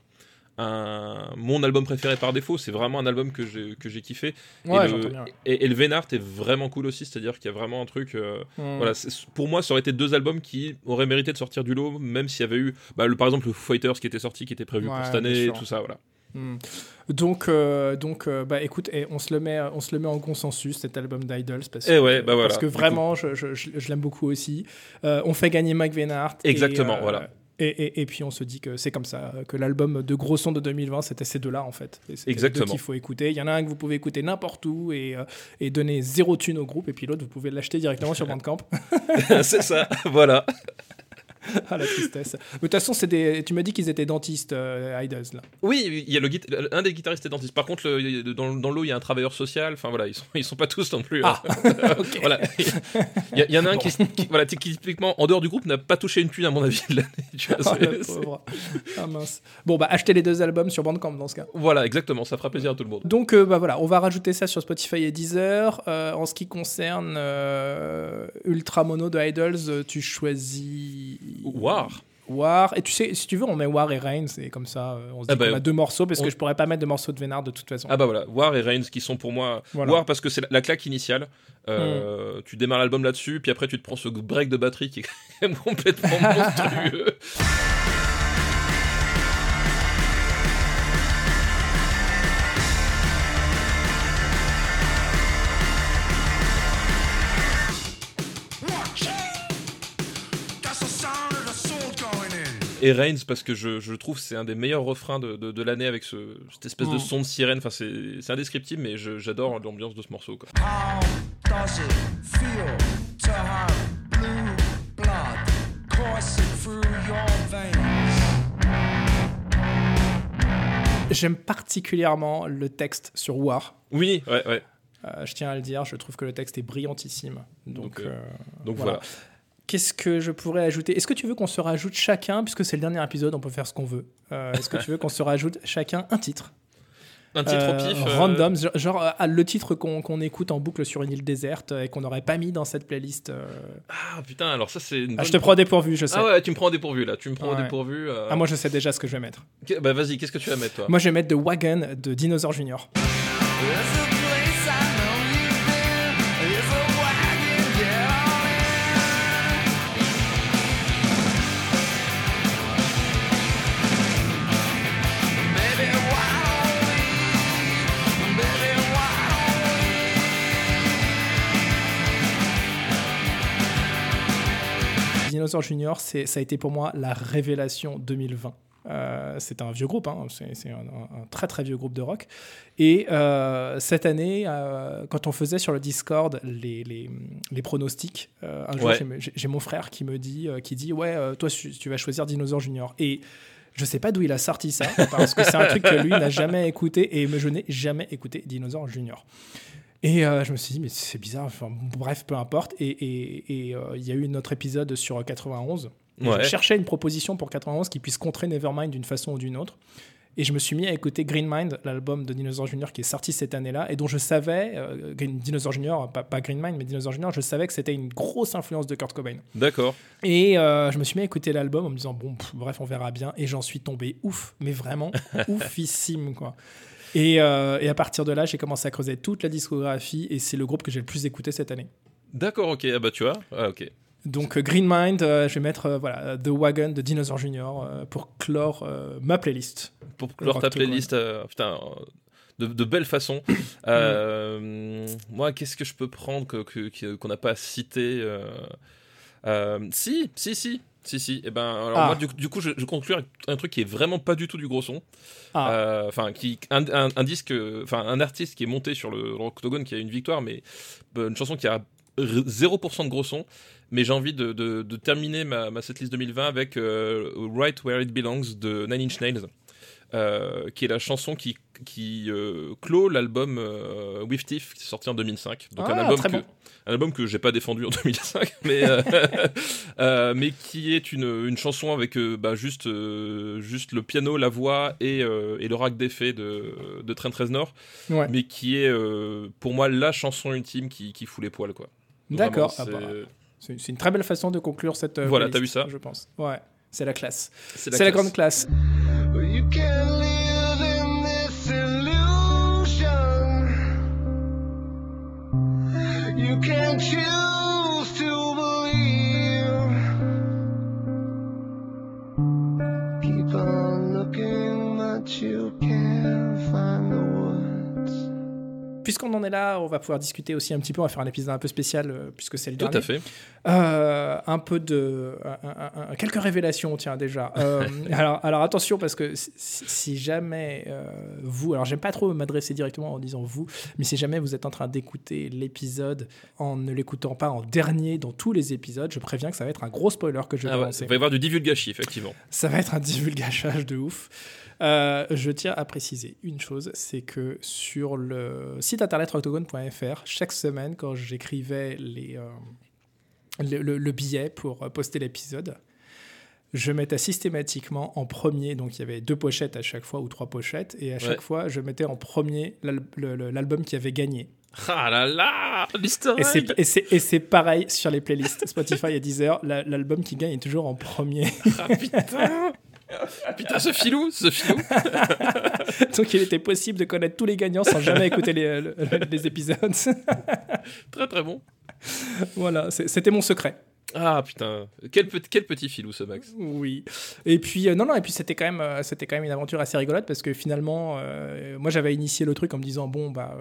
un mon album préféré par défaut. C'est vraiment un album que j'ai que j'ai kiffé. Ouais, et, le, bien. et, et le Vénart est vraiment cool aussi, c'est-à-dire qu'il y a vraiment un truc. euh, Hmm. Voilà, pour moi, ça aurait été deux albums qui auraient mérité de sortir du lot, même s'il y avait eu, bah, le, par exemple, le Fighters qui était sorti, qui était prévu Ouais, pour cette année, et tout ça, voilà. Hmm. Donc, euh, donc euh, bah, écoute, eh, on, se le met, on se le met en consensus, cet album d'Idols, parce, Eh que- ouais, bah voilà, parce que du coup. vraiment, je, je- je- je l'aime beaucoup aussi. Euh, on fait gagner Mike Veinart. et, Exactement, voilà. Et, et- et puis on se dit que c'est comme ça, que l'album de gros son de 2020, c'était ces deux-là en fait. Exactement. qu'il faut écouter. Il y en a un que vous pouvez écouter n'importe où et, euh, et donner zéro thune au groupe, et puis l'autre, vous pouvez l'acheter directement sur <laughs> Bandcamp. c'est ça, voilà. <laughs> ah la tristesse. De toute façon, c'est des... tu m'as dit qu'ils étaient dentistes, euh, Idols, là. Oui, il y a le guita- un des guitaristes est dentiste. Par contre, le- dans, dans l'eau, il y a un travailleur social. Enfin voilà, ils sont, ils sont pas tous non plus. Ah, euh, <laughs> ok. voilà. Il y, en a un qui, qui- voilà, qui, typiquement, en dehors du groupe, n'a pas touché une thune à mon avis de l'année. Oh. Ah mince. Bon, bah achetez les deux albums sur Bandcamp dans ce cas. Voilà, exactement, ça fera plaisir à tout le monde. Donc euh, bah voilà, on va rajouter ça sur Spotify et Deezer. Euh, en ce qui concerne euh, Ultra Mono de Idols, tu choisis War. War. Et tu sais, si tu veux, on met War et Reigns et comme ça, euh, on se dit Ah bah, qu'on a deux morceaux parce on- que je pourrais pas mettre de morceaux de Vénard de toute façon. Ah bah voilà, War et Reigns qui sont pour moi Voilà. War parce que c'est la, la claque initiale. Euh, Tu démarres l'album là-dessus, puis après tu te prends ce break de batterie qui est quand <laughs> même complètement monstrueux. Et Reigns parce que je, je trouve c'est un des meilleurs refrains de, de, de l'année avec ce, cette espèce de Mm. son de sirène. Enfin c'est c'est indescriptible, mais je- j'adore l'ambiance de ce morceau. Quoi. How does it feel to have blue blood coursing through your veins? J'aime particulièrement le texte sur War. Oui, ouais, ouais. Euh, je tiens à le dire, je trouve que le texte est brillantissime. Donc, Donc, euh, euh, Donc Voilà. voilà. Qu'est-ce que je pourrais ajouter? Est-ce que tu veux qu'on se rajoute chacun, puisque c'est le dernier épisode, on peut faire ce qu'on veut. Euh, Est-ce que tu veux qu'on se rajoute chacun un titre? Un titre Euh, au pif. euh, Random, genre, genre, euh, le titre qu'on écoute en boucle sur une île déserte euh, et qu'on n'aurait pas mis dans cette playlist. euh. Ah putain, alors ça c'est Ah, je te prends au dépourvu, je sais. Ah ouais, tu me prends au dépourvu là, tu me prends au Ouais. dépourvu. euh, Ah, moi je sais déjà ce que je vais mettre. Bah vas-y, qu'est-ce que tu vas mettre toi? Moi je vais mettre The Wagon de Dinosaur Junior. Dinosaur Junior, c'est- ça a été pour moi la révélation 2020. Euh, c'est un vieux groupe, hein, c'est c'est un, très très vieux groupe de rock. Et euh, cette année, euh, quand on faisait sur le Discord les, les, les pronostics, un jour Ouais. j'ai- mon frère qui me dit, qui dit ouais, toi tu tu vas choisir Dinosaur Junior. Et je sais pas d'où il a sorti ça, parce que c'est un truc que lui n'a jamais écouté, et je n'ai jamais écouté Dinosaur Junior. Et euh, je me suis dit, mais c'est bizarre, enfin, bref, peu importe. Et euh, il y a eu notre épisode sur 91. Et Ouais. Je cherchais une proposition pour 91 qui puisse contrer Nevermind d'une façon ou d'une autre. Et je me suis mis à écouter Green Mind, l'album de Dinosaur Junior qui est sorti cette année-là, et dont je savais, euh, Dinosaur Junior, pas, pas Green Mind, mais Dinosaur Junior, je savais que c'était une grosse influence de Kurt Cobain. D'accord. Et euh, je me suis mis à écouter l'album en me disant, bon, pff, bref, on verra bien. Et j'en suis tombé ouf, mais vraiment <laughs> oufissime, quoi. Et, euh, et à partir de là, j'ai commencé à creuser toute la discographie, et c'est le groupe que j'ai le plus écouté cette année. D'accord, ok. Ah bah tu vois. Ah ok. Donc euh, Green Mind, euh, je vais mettre euh, voilà, The Wagon de Dinosaur Junior euh, pour clore ma playlist. Pour clore ta playlist, euh, putain, de, de belle façon. <coughs> Moi, qu'est-ce que je peux prendre que- que- qu'on n'a pas cité Si, si, si. Si, si. Et ben, alors Ah. moi, du, du coup, je, je conclue avec un truc qui est vraiment pas du tout du gros son. Ah. Euh, Enfin, qui un, un- un disque, enfin, un artiste qui est monté sur le Octogone qui a une victoire, mais euh, une chanson qui a r- 0% de gros son. Mais j'ai envie de, de- de terminer ma, ma setlist 2020 avec euh, Right Where It Belongs de Nine Inch Nails, euh, qui est la chanson qui, qui euh, clôt l'album euh, With Thief, qui est sorti en 2005. Donc un Ah, album que, bon. un album que j'ai pas défendu en <laughs> 2005, mais, euh, <laughs> euh, mais qui est une, une chanson avec bah, juste, juste le piano, la voix et, et le rack d'effet de, de Trent Reznor, Ouais. mais qui est pour moi la chanson ultime qui, qui fout les poils. quoi. D'accord. Ah c'est- bah, C'est une très belle façon de conclure cette. Voilà, t'as vu ça Je pense. Ouais, c'est la classe. c'est C'est la grande classe. You can't choose to Puisqu'on en est là, on va pouvoir discuter aussi un petit peu. On va faire un épisode un peu spécial euh, puisque c'est le Tout dernier. à fait. Euh, un peu de. un- un- un- quelques révélations, tiens, déjà. Euh, <laughs> alors, alors attention, parce que si, si jamais vous. Alors, j'aime pas trop m'adresser directement en disant vous, mais si jamais vous êtes en train d'écouter l'épisode en ne l'écoutant pas en dernier dans tous les épisodes, je préviens que ça va être un gros spoiler que je vais Ah ouais, il va y avoir du divulgachi, effectivement. Ça va être un divulgachage de ouf. Euh, je tiens à préciser une chose, c'est que sur le site internet octogone.fr, chaque semaine, quand j'écrivais les, euh, le, le- le billet pour poster l'épisode, je mettais systématiquement en premier, donc il y avait deux pochettes à chaque fois, ou trois pochettes, et à chaque fois, je mettais en premier l'album qui avait gagné. Ah là là L'histoire Et c'est- pareil sur les playlists Spotify et Deezer, la- l'album qui gagne est toujours en premier. Ah putain <laughs> Putain, ce filou, ce filou <laughs> Donc il était possible de connaître tous les gagnants sans jamais écouter les, le- les épisodes. Très très bon. voilà, c'était mon secret. Ah putain, quel, petit- filou ce Max. Oui. Et puis euh, non non et puis c'était quand même euh, c'était quand même une aventure assez rigolote parce que finalement euh, moi j'avais initié le truc en me disant bon bah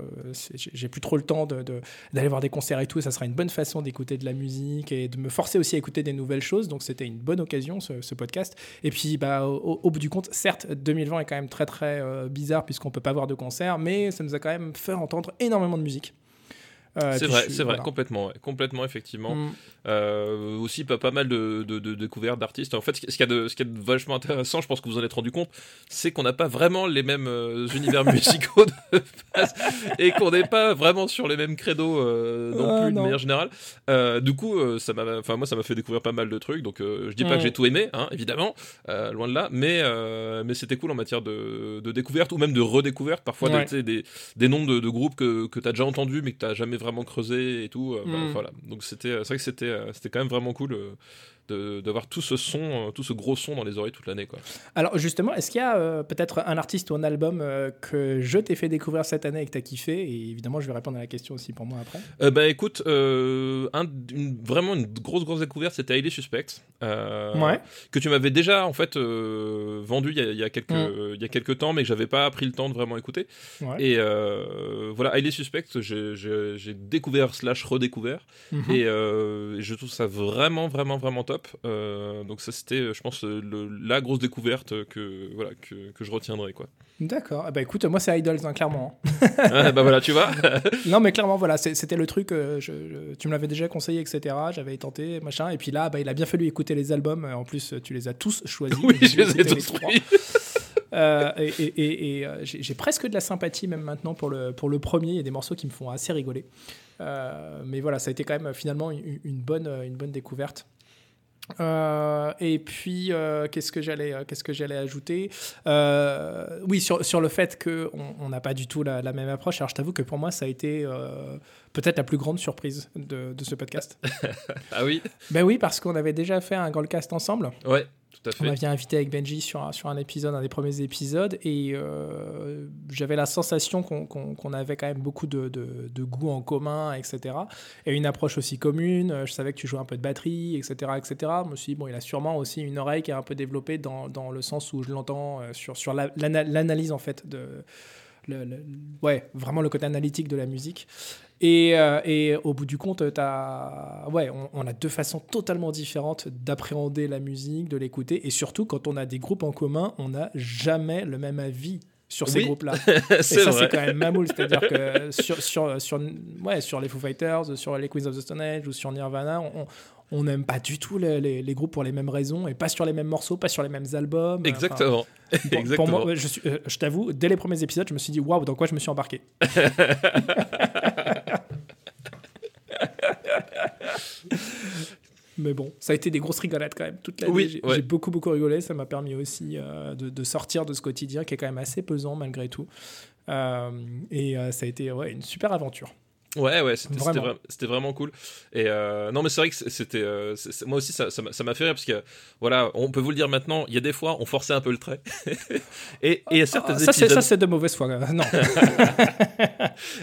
j'ai plus trop le temps de- de- d'aller voir des concerts et tout ça sera une bonne façon d'écouter de la musique et de me forcer aussi à écouter des nouvelles choses donc c'était une bonne occasion ce, podcast et puis bah au, bout du compte certes 2020 est quand même très très bizarre puisqu'on peut pas voir de concerts mais ça nous a quand même fait entendre énormément de musique. Euh, c'est vrai, c'est vrai, complètement, complètement effectivement. Mm. Euh, aussi pas, pas mal de, découvertes d'artistes. En fait, ce qui- ce qu'il y, a de- ce vachement intéressant, je pense que vous en êtes rendu compte, c'est qu'on n'a pas vraiment les mêmes euh, univers <laughs> musicaux de base et qu'on n'est pas vraiment sur les mêmes credos non Ah, plus de manière générale. Du coup, ça m'a, enfin moi, ça m'a fait découvrir pas mal de trucs. Donc, je dis pas Mm. que j'ai tout aimé, hein, évidemment, loin de là, mais mais c'était cool en matière de, découverte ou même de redécouverte. Parfois, des, des, des noms de, de groupes que, que tu as déjà entendus mais que tu jamais vraiment creusé et tout. euh, bah, Mm. voilà. Donc c'était c'est vrai que c'était euh, c'était quand même vraiment cool euh, d'avoir tout ce son, euh, tout ce gros son dans les oreilles toute l'année. Alors justement, est-ce qu'il y a euh, peut-être un artiste ou un album euh, que je t'ai fait découvrir cette année et que t'as kiffé? Et évidemment, je vais répondre à la question aussi pour moi après. Euh, bah écoute, un- une- vraiment une grosse grosse découverte, c'était Highly Suspect, Ouais. que tu m'avais déjà en fait vendu il y, a, il y a quelques Mm. il y a quelques temps, mais que j'avais pas pris le temps de vraiment écouter. Ouais. Et voilà, Highly Suspect, j'ai- découvert slash redécouvert, Mhm. et je trouve ça vraiment vraiment vraiment top. Euh, donc ça c'était, je pense, le- la grosse découverte que voilà que, que je retiendrai quoi. D'accord. Ah Bah écoute, moi c'est Idols, hein, clairement. <laughs> Ah, bah voilà, tu vois. <laughs> non, mais clairement, voilà, c'était le truc. euh, je- je- tu me l'avais déjà conseillé, etc. J'avais tenté, machin. Et puis là, bah, il a bien fallu écouter les albums. En plus, tu les as tous choisis. oui, je les ai tous pris. <laughs> Euh, et et- et- et, euh, j'ai j'ai presque de la sympathie même maintenant pour le, pour le premier. Il y a des morceaux qui me font assez rigoler. Euh, mais voilà, ça a été quand même finalement une, une bonne, une bonne découverte. Euh, et puis, euh, qu'est-ce que j'allais, euh, qu'est-ce que j'allais ajouter? Oui, sur, sur le fait qu'on on n'a pas du tout la, la même approche. Alors, je t'avoue que pour moi, ça a été peut-être la plus grande surprise de, de ce podcast. <laughs> Ah oui? ben oui, parce qu'on avait déjà fait un Goldcast ensemble. Ouais, tout à On m'avait invité avec Benji sur un, sur un épisode, un des premiers épisodes, et euh, j'avais la sensation qu'on avait quand même beaucoup de, de, de goûts en commun, etc. Et une approche aussi commune. Euh, Je savais que tu jouais un peu de batterie, etc. etc. Je me suis dit, bon, il a sûrement aussi une oreille qui est un peu développée dans, dans le sens où je l'entends euh, sur, sur la- l'ana- l'analyse, en fait, de. le- le- ouais, vraiment le côté analytique de la musique. Et, euh, et au bout du compte, t'as- ouais, on, on a deux façons totalement différentes d'appréhender la musique, de l'écouter. Et surtout, quand on a des groupes en commun, on n'a jamais le même avis sur ces Oui. groupes-là. <laughs> Et ça, c'est quand même mamoul. C'est-à-dire que sur, sur, sur, ouais, sur les Foo Fighters, sur les Queens of the Stone Age ou sur Nirvana, on- on n'aime pas du tout les, les- les groupes pour les mêmes raisons et pas sur les mêmes morceaux, pas sur les mêmes albums. Enfin, Exactement. pour- <laughs> pour, Exactement. moi, je, euh, je t'avoue, dès les premiers épisodes, je me suis dit waouh, dans quoi je me suis embarqué <laughs> Mais bon, ça a été des grosses rigolades quand même toute l'année. Oui, j'ai ouais. beaucoup beaucoup rigolé. Ça m'a permis aussi euh, de, de sortir de ce quotidien qui est quand même assez pesant malgré tout. Euh, et euh, ça a été ouais, une super aventure. Ouais, ouais, c'était Vraiment. vra- c'était vraiment cool. Et euh, non, mais c'est vrai que c'était. euh, moi aussi, ça ça m'a ça fait rire parce que, voilà, on peut vous le dire maintenant, il y a des fois, on forçait un peu le trait. <laughs> et il y a certains Ah, ça, c'est, épisodes. ça, c'est de mauvaise foi. euh, Non. <laughs>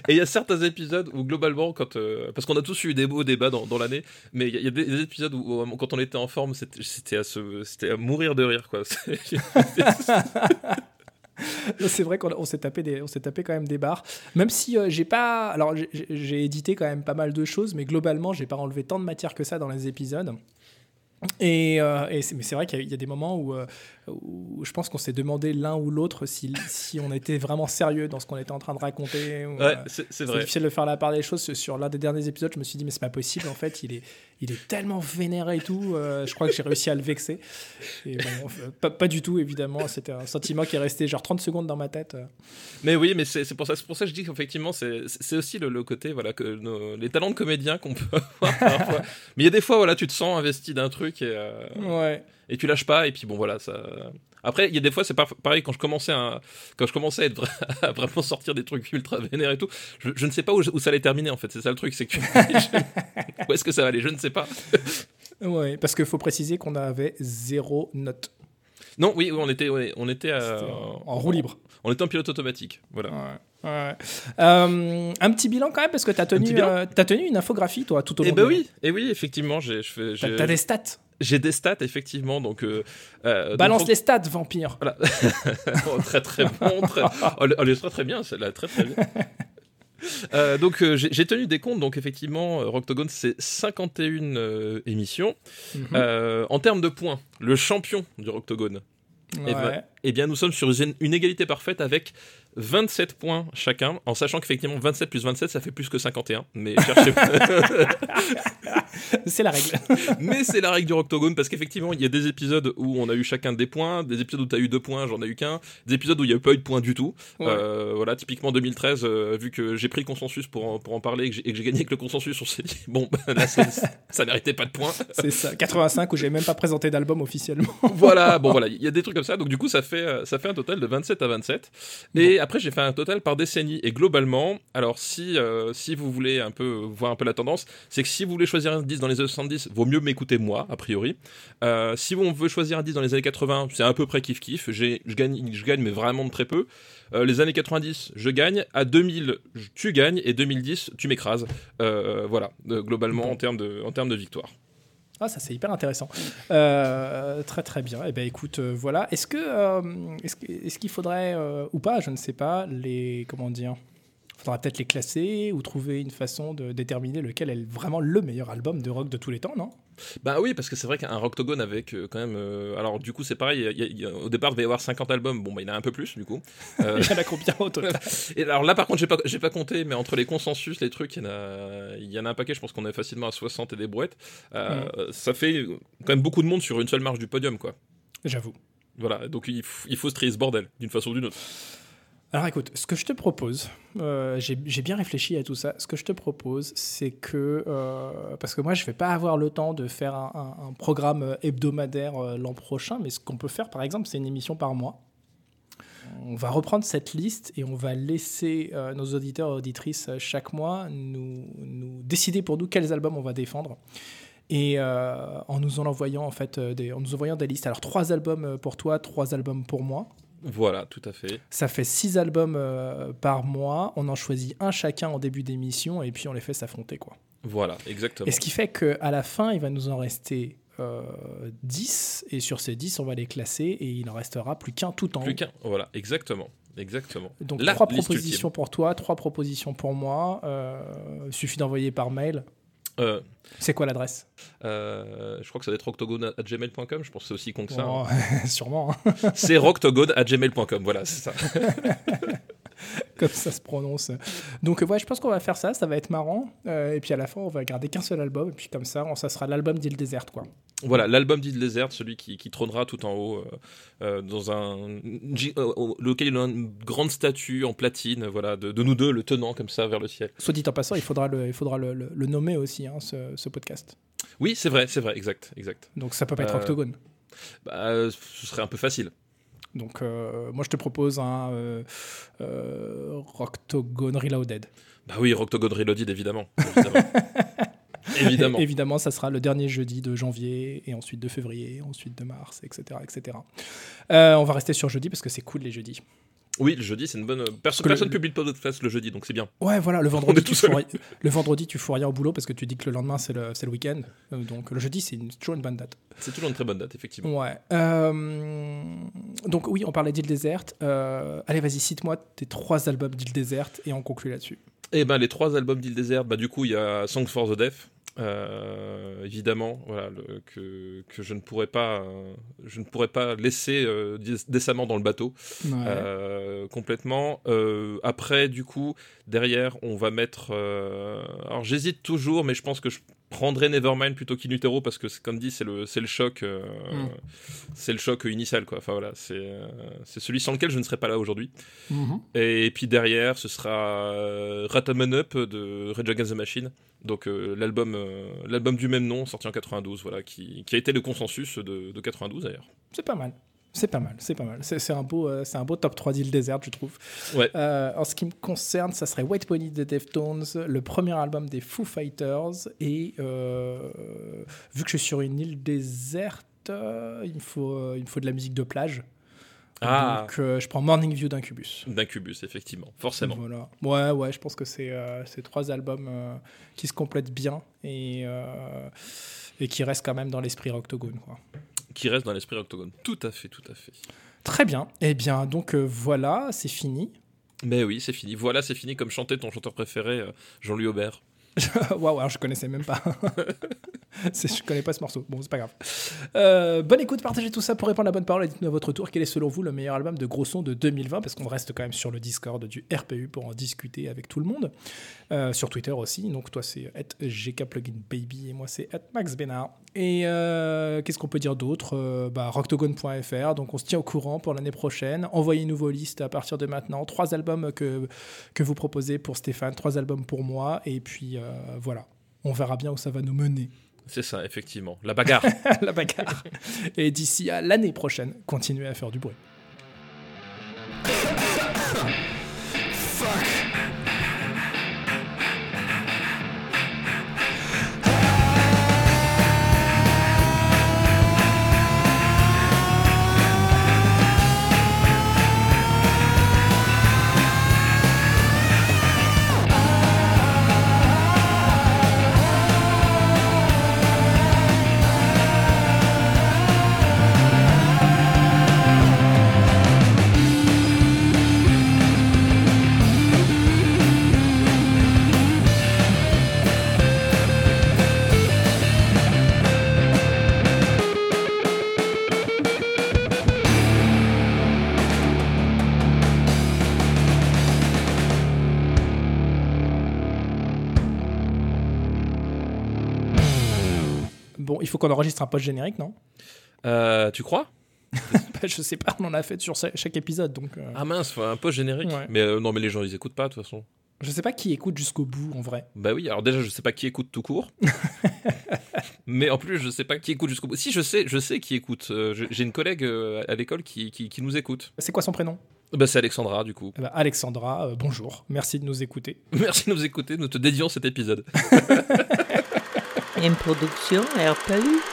Et il y a certains épisodes où globalement, quand euh, parce qu'on a tous eu des beaux débats dans, dans l'année, mais il y a, il y a des, des épisodes où, où, quand on était en forme, c'était à se, à mourir de rire quoi. <laughs> C'est- vrai qu'on on s'est tapé quand même des barres. Même si euh, j'ai pas, alors j'ai édité quand même pas mal de choses, mais globalement j'ai pas enlevé tant de matière que ça dans les épisodes. Et, euh, et mais c'est vrai qu'il y a, il y a des moments où, euh, où je pense qu'on s'est demandé l'un ou l'autre si, si on était vraiment sérieux dans ce qu'on était en train de raconter. ouais, euh, c'est vrai. difficile de faire la part des choses. Sur l'un des derniers épisodes, je me suis dit, mais c'est pas possible. En fait, il est, il est tellement vénéré et tout. je crois que j'ai réussi à le vexer. Et bon, pas, pas du tout, évidemment. C'était un sentiment qui est resté genre 30 secondes dans ma tête. Mais oui, mais c'est pour ça, c'est pour ça que je dis qu'effectivement, c'est c'est aussi le, le côté, voilà, que nos- les talents de comédien qu'on peut <laughs> avoir parfois. Mais il y a des fois, voilà, tu te sens investi d'un truc et, euh, Ouais. et tu lâches pas, et puis bon, voilà, ça. Après, il y a des fois, c'est pareil quand je commençais à, quand je commençais à, être vra- <laughs> à vraiment sortir des trucs ultra vénères et tout. Je, je ne sais pas où, où ça allait terminer en fait. C'est ça le truc, c'est que je- <laughs> où est-ce que ça va aller Je ne sais pas. <laughs> Ouais, parce qu'il faut préciser qu'on avait zéro note. Non, oui, on était, on était, en, en roue libre. on était en pilote automatique. Voilà. Ouais. Ouais. Euh, un petit bilan quand même, parce que tu as, petit tenu, euh, t'as tenu une infographie, toi, tout au long Et ben de- oui, et oui, effectivement, T'as j'ai- t'as des stats. J'ai des stats effectivement, donc. euh, euh, Balance les stats, vampire. Voilà. <laughs> Oh, très très bon. Très... Oh, est très très bien, celle-là, très très bien. Euh, donc euh, j'ai tenu des comptes, donc effectivement, euh, Rocktogone c'est 51 euh, émissions. Mhm. Euh, en termes de points, le champion du Rocktogone, eh ben, eh bien nous sommes sur une, une égalité parfaite avec 27 points chacun, en sachant qu'effectivement 27 plus 27 ça fait plus que 51, mais cherchez <laughs> <laughs> C'est la règle. <laughs> Mais c'est la règle du Roctogone parce qu'effectivement, il y a des épisodes où on a eu chacun des points, des épisodes où tu as eu deux points, j'en ai eu qu'un, des épisodes où il n'y a pas eu de points du tout. Ouais. Euh, voilà, typiquement 2013, euh, vu que j'ai pris le consensus pour en, pour en parler et que j'ai gagné avec le consensus, on s'est dit, bon, bah, là, ça, <laughs> ça méritait pas de points. C'est ça. 85 où j'ai même pas présenté d'album officiellement. voilà, bon voilà, il y a des trucs comme ça, donc du coup, ça fait, euh, ça fait un total de 27 à 27. Et après, j'ai fait un total par décennie. Et globalement, alors si, euh, si vous voulez un peu voir un peu la tendance, c'est que si vous voulez choisir un 10 dans les années 70, vaut mieux m'écouter moi, a priori. Euh, si on veut choisir un 10 dans les années 80, c'est à peu près kiff-kiff. Je gagne, je gagne, mais vraiment de très peu. Euh, les années 90, je gagne. À 2000, je- tu gagnes. Et 2010, tu m'écrases. Euh, voilà, globalement, en termes de, en de victoire. Ah, ça c'est hyper intéressant. Très très bien. Eh ben écoute, voilà. Est-ce que que- est-ce qu'il faudrait ou pas, je ne sais pas, les comment dire. Faudra peut-être les classer ou trouver une façon de déterminer lequel est vraiment le meilleur album de rock de tous les temps, non? Bah oui, parce que c'est vrai qu'un Rocktogone avec euh, quand même. euh, alors du coup, c'est pareil. il y a- il y a- au départ, il va y avoir 50 albums. Bon, bah il y en a un peu plus du coup. <laughs> Euh, Il y en a combien au total? <laughs> Et alors là, par contre, j'ai pas, pas compté, mais entre les consensus, les trucs, il y en a, il y en a un paquet. Je pense qu'on est facilement à 60 et des brouettes. Euh, Ça fait quand même beaucoup de monde sur une seule marche du podium, quoi. J'avoue. Voilà, donc il, il faut se trier ce bordel d'une façon ou d'une autre. Alors écoute, ce que je te propose, euh, j'ai bien réfléchi à tout ça. Ce que je te propose, c'est que, euh, parce que moi je vais pas avoir le temps de faire un, programme hebdomadaire euh, l'an prochain, mais ce qu'on peut faire par exemple, c'est une émission par mois. On va reprendre cette liste et on va laisser nos auditeurs et auditrices chaque mois nous, décider pour nous quels albums on va défendre. Et en nous en envoyant en fait des, en nous envoyant des listes. Alors trois albums pour toi, trois albums pour moi. Voilà, tout à fait. Ça fait six albums euh, par mois. On en choisit un chacun en début d'émission et puis on les fait s'affronter. quoi. Voilà, exactement. Et ce qui fait qu'à la fin, il va nous en rester euh, 10. Et sur ces 10, on va les classer et il n'en restera plus qu'un tout en Plus qu'un. Voilà, exactement. Exactement. Donc La trois propositions ultime. pour toi, trois propositions pour moi. Euh, il suffit d'envoyer par mail. Euh, C'est quoi l'adresse euh, je crois que ça doit être rocktogone.gmail.com. Je pense que c'est aussi con que ça. hein. Oh, <laughs> Sûrement. hein. <laughs> C'est rocktogone.gmail.com. Voilà, c'est ça. <laughs> comme ça se prononce. Donc ouais, je pense qu'on va faire ça, ça va être marrant. Euh, et puis à la fin, on va garder qu'un seul album. Et puis comme ça, on- ça sera l'album d'Île Déserte. Quoi. Voilà, l'album d'Île Desert, celui qui, qui trônera tout en haut, euh, euh, dans un, euh, lequel il a une grande statue en platine, voilà, de, de nous deux, le tenant comme ça vers le ciel. Soit dit en passant, il faudra le, il faudra le, le- le nommer aussi, hein, ce, ce podcast. Oui, c'est vrai, c'est vrai, exact, exact. Donc ça peut pas être Euh, Octogone. Bah, ce serait un peu facile. Donc moi je te propose un Octogone Reloaded. Bah oui, Octogone Reloaded, évidemment. Évidemment. <laughs> <laughs> évidemment. Évidemment, ça sera le dernier jeudi de janvier, et ensuite de février, ensuite de mars, etc. etc. Euh, on va rester sur jeudi parce que c'est cool les jeudis. Oui, le jeudi, c'est une bonne. Perso- que le- Personne ne publie le podcast le jeudi, donc c'est bien. Ouais, voilà, le <laughs> vendredi, tu seul. fous, ri- le vendredi, tu fous rien au boulot parce que tu dis que le lendemain, c'est le, le week-end. Euh, donc le jeudi, c'est une- toujours une bonne date. C'est toujours une très bonne date, effectivement. Ouais. Euh, donc oui, on parlait d'île déserte. Euh, allez, vas-y, cite-moi tes trois albums d'île déserte et on conclut là-dessus. Et ben les trois albums d'Île Désert, bah du coup il y a Songs for the Deaf, euh, évidemment, voilà, le- que, que je ne pourrais pas, euh, je ne pourrais pas laisser euh, dé- décemment dans le bateau, complètement. Après, du coup, derrière, on va mettre. alors j'hésite toujours, mais je pense que je prendrais Nevermind plutôt qu'Inutero parce que, comme dit, c'est le, c'est le choc, Mm. c'est le choc initial, quoi. Enfin voilà, c'est, c'est celui sans lequel je ne serais pas là aujourd'hui. Mhm. Et puis derrière, ce sera Rataman Up de Rage Against the Machine. Donc euh, l'album, euh, l'album du même nom, sorti en 92, voilà, qui, qui a été le consensus de, de 92 d'ailleurs. C'est pas mal. C'est pas mal, c'est pas mal. C'est c'est un, beau, euh, c'est un beau top 3 d'île déserte, je trouve. Ouais. Euh, en ce qui me concerne, ça serait White Pony de Deftones, le premier album des Foo Fighters. Et euh, vu que je suis sur une île déserte, il, me faut, il me faut de la musique de plage. Ah. Donc euh, je prends Morning View d'Incubus. D'Incubus, effectivement, forcément. Voilà. Ouais, ouais, je pense que c'est euh, c'est trois albums euh, qui se complètent bien et, et qui restent quand même dans l'esprit Octogone. Quoi. Qui reste dans l'esprit Octogone. Tout à fait, tout à fait. Très bien. Eh bien, donc voilà, c'est fini. Mais oui, c'est fini. Voilà, c'est fini comme chantait ton chanteur préféré, Jean-Louis Aubert. <laughs> Waouh, alors je connaissais même pas. <laughs> Je connais pas ce morceau. Bon, c'est pas grave. Euh, bonne écoute, partagez tout ça pour répondre à la bonne parole dites-nous à votre tour quel est selon vous le meilleur album de gros son de 2020 parce qu'on reste quand même sur le Discord du RPU pour en discuter avec tout le monde. Euh, sur Twitter aussi. Donc toi c'est @gkpluginbaby et moi c'est @maxbenard. Et euh, qu'est-ce qu'on peut dire d'autre? Euh, bah, Rocktogone.fr. Donc on se tient au courant pour l'année prochaine. Envoyez-nous vos listes à partir de maintenant. Trois albums que que vous proposez pour Stéphane, trois albums pour moi et puis euh, voilà. On verra bien où ça va nous mener. C'est ça, effectivement. La bagarre. <laughs> la bagarre. Et d'ici à l'année prochaine, continuez à faire du bruit. Qu'on enregistre un post générique, non Euh, tu crois <laughs> Bah, Je sais pas, on en a fait sur cha- chaque épisode, donc euh, Ah mince, un peu générique. Ouais. Mais euh, non, mais les gens, ils écoutent pas, de toute façon. je sais pas qui écoute jusqu'au bout en vrai. Bah oui, alors déjà, je sais pas qui écoute tout court. <laughs> mais en plus, je sais pas qui écoute jusqu'au bout. Si, je sais, je sais qui écoute. Euh, J'ai une collègue à l'école qui, qui, qui nous écoute. C'est quoi son prénom? Bah, c'est Alexandra, du coup. Ben, Alexandra, bonjour, merci de nous écouter. <laughs> Merci de nous écouter, nous te dédions cet épisode. Une production RPU.